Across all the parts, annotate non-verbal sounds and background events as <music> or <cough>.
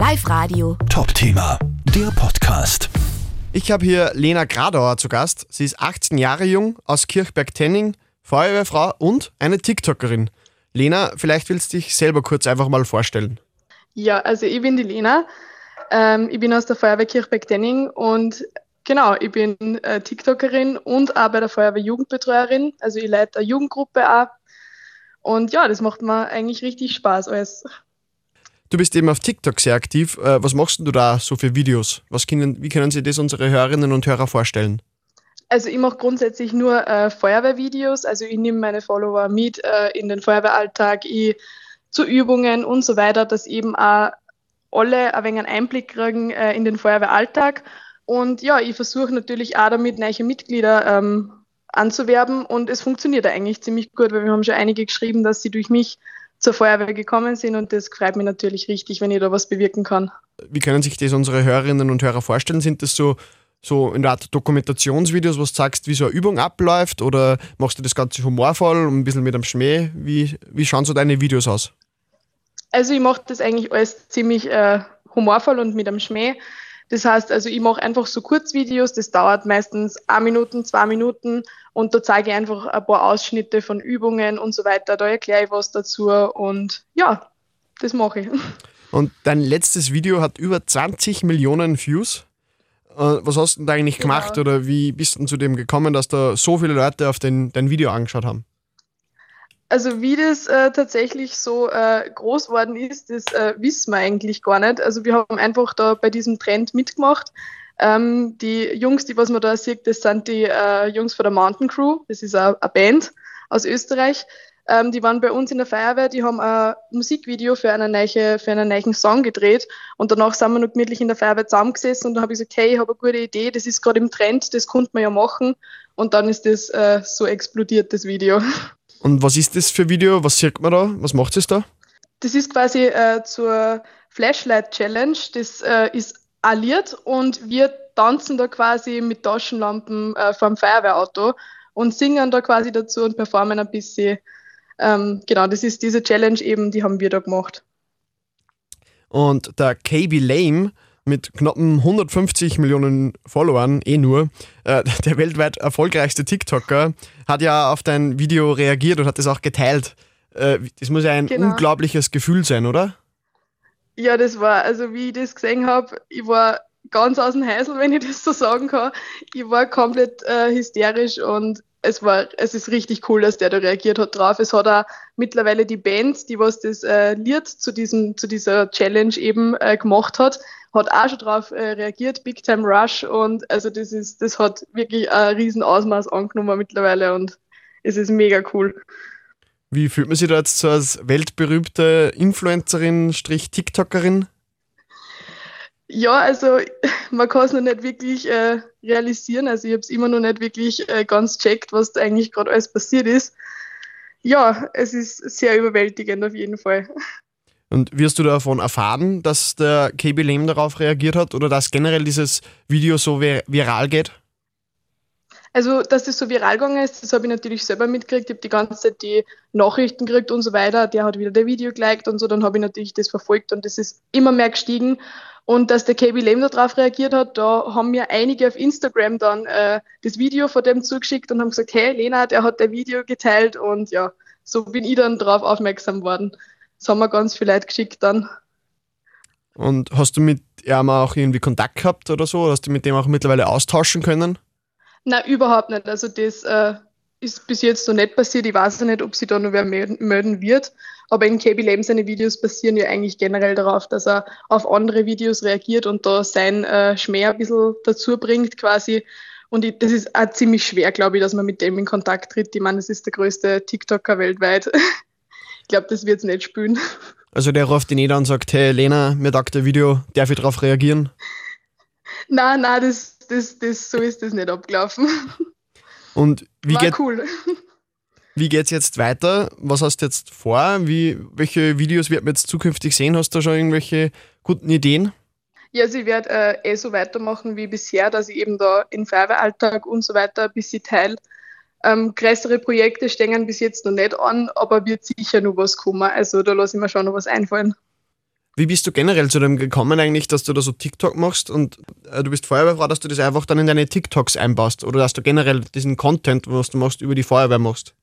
Live Radio. Top-Thema, der Podcast. Ich habe hier Lena Gradauer zu Gast. Sie ist 18 Jahre jung, aus Kirchberg-Tenning, Feuerwehrfrau und eine TikTokerin. Lena, vielleicht willst du dich selber kurz einfach mal vorstellen. Ja, also ich bin die Lena. Ähm, ich bin aus der Feuerwehr Kirchberg-Denning und genau, ich bin äh, TikTokerin und auch bei der Feuerwehr Jugendbetreuerin. Also ich leite eine Jugendgruppe auch. Und ja, das macht mir eigentlich richtig Spaß alles. Du bist eben auf TikTok sehr aktiv. Äh, was machst du da so für Videos? Was können, wie können Sie das unsere Hörerinnen und Hörer vorstellen? Also ich mache grundsätzlich nur äh, Feuerwehrvideos. Also ich nehme meine Follower mit äh, in den Feuerwehralltag, ich, zu Übungen und so weiter, dass eben auch alle ein wenig einen Einblick kriegen äh, in den Feuerwehralltag. Und ja, ich versuche natürlich auch damit neue Mitglieder ähm, anzuwerben und es funktioniert eigentlich ziemlich gut, weil wir haben schon einige geschrieben, dass sie durch mich zur Feuerwehr gekommen sind und das freut mich natürlich richtig, wenn ich da was bewirken kann. Wie können sich das unsere Hörerinnen und Hörer vorstellen? Sind das so, so in der Art Dokumentationsvideos, wo du sagst, wie so eine Übung abläuft oder machst du das Ganze humorvoll und ein bisschen mit einem Schmäh? Wie, wie schauen so deine Videos aus? Also ich mache das eigentlich alles ziemlich äh, humorvoll und mit einem Schmäh. Das heißt, also ich mache einfach so Kurzvideos, das dauert meistens eine Minuten, zwei Minuten und da zeige ich einfach ein paar Ausschnitte von Übungen und so weiter. Da erkläre ich was dazu und ja, das mache ich. <laughs> Und dein letztes Video hat über 20 Millionen Views. Äh, was hast du denn da eigentlich genau. gemacht oder wie bist du zu dem gekommen, dass da so viele Leute auf den, dein Video angeschaut haben? Also wie das äh, tatsächlich so äh, groß worden ist, das äh, wissen wir eigentlich gar nicht. Also wir haben einfach da bei diesem Trend mitgemacht. Ähm, die Jungs, die was man da sieht, das sind die äh, Jungs von der Mountain Crew. Das ist eine Band aus Österreich. Ähm, die waren bei uns in der Feuerwehr, die haben ein Musikvideo für einen, neue, für einen neuen Song gedreht und danach sind wir noch gemütlich in der Feuerwehr zusammengesessen und da habe ich gesagt, hey, ich habe eine gute Idee, das ist gerade im Trend, das konnte man ja machen und dann ist das äh, so explodiert, das Video. <laughs> Und was ist das für ein Video? Was sieht man da? Was macht es da? Das ist quasi äh, zur Flashlight Challenge. Das äh, ist alliert und wir tanzen da quasi mit Taschenlampen äh, vor dem Feuerwehrauto und singen da quasi dazu und performen ein bisschen. Ähm, genau, das ist diese Challenge eben, die haben wir da gemacht. Und der KB Lame mit knappen 150 Millionen Followern, eh nur, äh, <laughs> der weltweit erfolgreichste TikToker, hat ja auf dein Video reagiert und hat das auch geteilt. Äh, das muss ja ein genau. unglaubliches Gefühl sein, oder? Ja, das war, also wie ich das gesehen habe, ich war ganz aus dem Häusl, <laughs> wenn ich das so sagen kann. Ich war komplett äh, hysterisch und es war, es ist richtig cool, dass der da reagiert hat drauf. Es hat auch mittlerweile die Band, die was das äh, Lied zu diesem, zu dieser Challenge eben äh, gemacht hat, hat auch schon drauf äh, reagiert, Big Time Rush und also das ist, das hat wirklich ein riesen Ausmaß angenommen mittlerweile und es ist mega cool. Wie fühlt man sich da jetzt so als weltberühmte Influencerin, Strich TikTokerin? Ja, also <laughs> man kann es noch nicht wirklich äh, realisieren. Also ich habe es immer noch nicht wirklich äh, ganz checkt, was da eigentlich gerade alles passiert ist. Ja, es ist sehr überwältigend auf jeden Fall. <laughs> Und wirst du davon erfahren, dass der KB Lem darauf reagiert hat oder dass generell dieses Video so vir viral geht? Also, dass das so viral gegangen ist, das habe ich natürlich selber mitgekriegt. Ich habe die ganze Zeit die Nachrichten gekriegt und so weiter. Der hat wieder der Video geliked und so. Dann habe ich natürlich das verfolgt und das ist immer mehr gestiegen. Und dass der KB Lem darauf reagiert hat, da haben mir einige auf Instagram dann äh, das Video von dem zugeschickt und haben gesagt, hey Lena, der hat der Video geteilt und ja, so bin ich dann darauf aufmerksam worden. Das haben wir ganz viel Leute geschickt dann. Und hast du mit ihm auch irgendwie Kontakt gehabt oder so? Hast du mit dem auch mittlerweile austauschen können? Nein, überhaupt nicht. Also das äh, ist bis jetzt noch nicht passiert. Ich weiß nicht, ob sie da noch wer melden wird. Aber in KB Leben seine Videos basieren ja eigentlich generell darauf, dass er auf andere Videos reagiert und da sein äh, Schmäh ein bisschen dazu bringt quasi. Und ich, das ist auch ziemlich schwer, glaube ich, dass man mit dem in Kontakt tritt. Ich meine, das ist der größte TikToker weltweit. <laughs> glaube, das wird es nicht spülen. Also der ruft ihn jeder und sagt, hey Lena, mir taugt der Video, darf ich darauf reagieren? <laughs> Nein, nein, das, das, das, so ist das nicht abgelaufen. <laughs> Und wie War geht, cool. Wie geht's jetzt weiter? Was hast du jetzt vor? Wie, welche Videos wird man jetzt zukünftig sehen? Hast du da schon irgendwelche guten Ideen? Ja, sie wird äh, eh so weitermachen wie bisher, dass ich eben da im Feuerwehralltag und so weiter ein bisschen teile. Ähm, größere Projekte stehen bis jetzt noch nicht an, aber wird sicher noch was kommen. Also da lasse ich mir schon noch was einfallen. Wie bist du generell zu dem gekommen eigentlich, dass du da so TikTok machst und äh, du bist Feuerwehrfrau, dass du das einfach dann in deine TikToks einbaust oder dass du generell diesen Content, was du machst, über die Feuerwehr machst?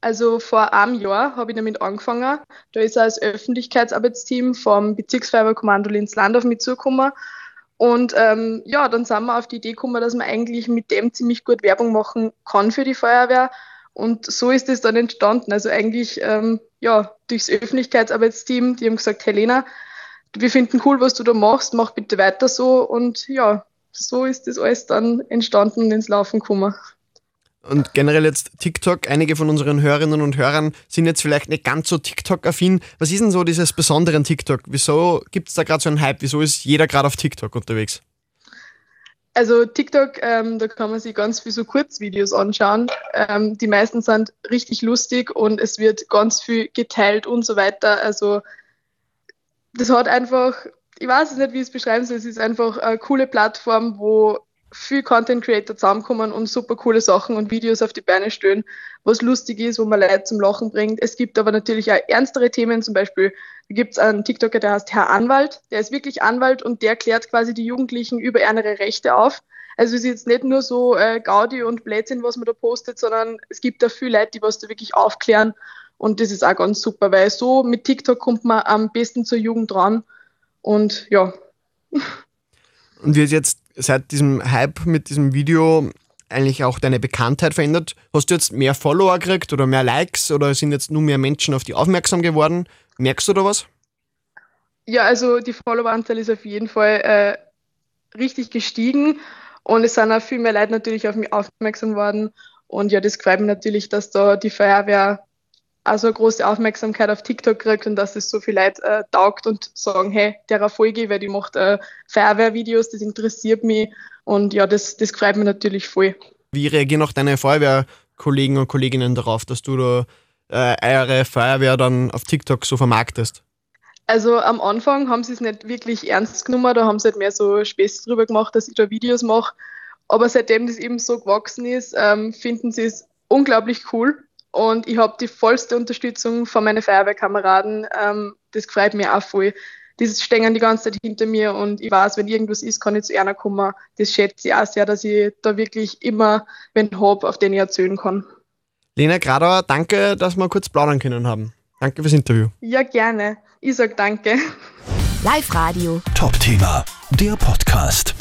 Also vor einem Jahr habe ich damit angefangen. Da ist er als Öffentlichkeitsarbeitsteam vom Bezirksfeuerwehrkommando auf mich zugekommen. Und ähm, ja, dann sind wir auf die Idee gekommen, dass man eigentlich mit dem ziemlich gut Werbung machen kann für die Feuerwehr. Und so ist es dann entstanden. Also eigentlich ähm, ja, durchs Öffentlichkeitsarbeitsteam, die haben gesagt, Helena, wir finden cool, was du da machst, mach bitte weiter so. Und ja, so ist das alles dann entstanden und ins Laufen gekommen. Und generell jetzt TikTok, einige von unseren Hörerinnen und Hörern sind jetzt vielleicht nicht ganz so TikTok-affin. Was ist denn so dieses Besondere TikTok? Wieso gibt es da gerade so einen Hype? Wieso ist jeder gerade auf TikTok unterwegs? Also TikTok, ähm, da kann man sich ganz viel so Kurzvideos anschauen. Ähm, die meisten sind richtig lustig und es wird ganz viel geteilt und so weiter. Also das hat einfach, ich weiß es nicht, wie ich es beschreiben soll, es ist einfach eine coole Plattform, wo viel Content Creator zusammenkommen und super coole Sachen und Videos auf die Beine stellen, was lustig ist, wo man Leute zum Lachen bringt. Es gibt aber natürlich auch ernstere Themen, zum Beispiel gibt es einen TikToker, der heißt Herr Anwalt, der ist wirklich Anwalt und der klärt quasi die Jugendlichen über ihre Rechte auf. Also es ist jetzt nicht nur so äh, Gaudi und Blödsinn, was man da postet, sondern es gibt da viele Leute, die was da wirklich aufklären und das ist auch ganz super, weil so mit TikTok kommt man am besten zur Jugend ran und ja. <laughs> Und wie ist jetzt seit diesem Hype mit diesem Video eigentlich auch deine Bekanntheit verändert? Hast du jetzt mehr Follower gekriegt oder mehr Likes oder sind jetzt nur mehr Menschen auf dich aufmerksam geworden? Merkst du da was? Ja, also die Followeranzahl ist auf jeden Fall äh, richtig gestiegen und es sind auch viel mehr Leute natürlich auf mich aufmerksam geworden. Und ja, das freut mich natürlich, dass da die Feuerwehr also große Aufmerksamkeit auf TikTok kriegt und dass es so viel Leute äh, taugt und sagen, hey, der Folge, weil die macht äh, Feuerwehrvideos, das interessiert mich und ja, das, das freut mich natürlich voll. Wie reagieren auch deine Feuerwehrkollegen und Kolleginnen darauf, dass du da äh, eure Feuerwehr dann auf TikTok so vermarktest? Also am Anfang haben sie es nicht wirklich ernst genommen, da haben sie halt mehr so Späße drüber gemacht, dass ich da Videos mache. Aber seitdem das eben so gewachsen ist, ähm, finden sie es unglaublich cool und ich habe die vollste Unterstützung von meinen Feuerwehrkameraden. Ähm, das freut mich auch voll. Die stehen die ganze Zeit hinter mir und ich weiß, wenn irgendwas ist, kann ich zu einer kommen. Das schätze ich auch sehr, dass ich da wirklich immer wen habe, auf den ich erzählen kann. Lena Gradauer, danke, dass wir kurz plaudern können haben. Danke fürs Interview. Ja, gerne. Ich sag danke. Live Radio. Top Thema, der Podcast.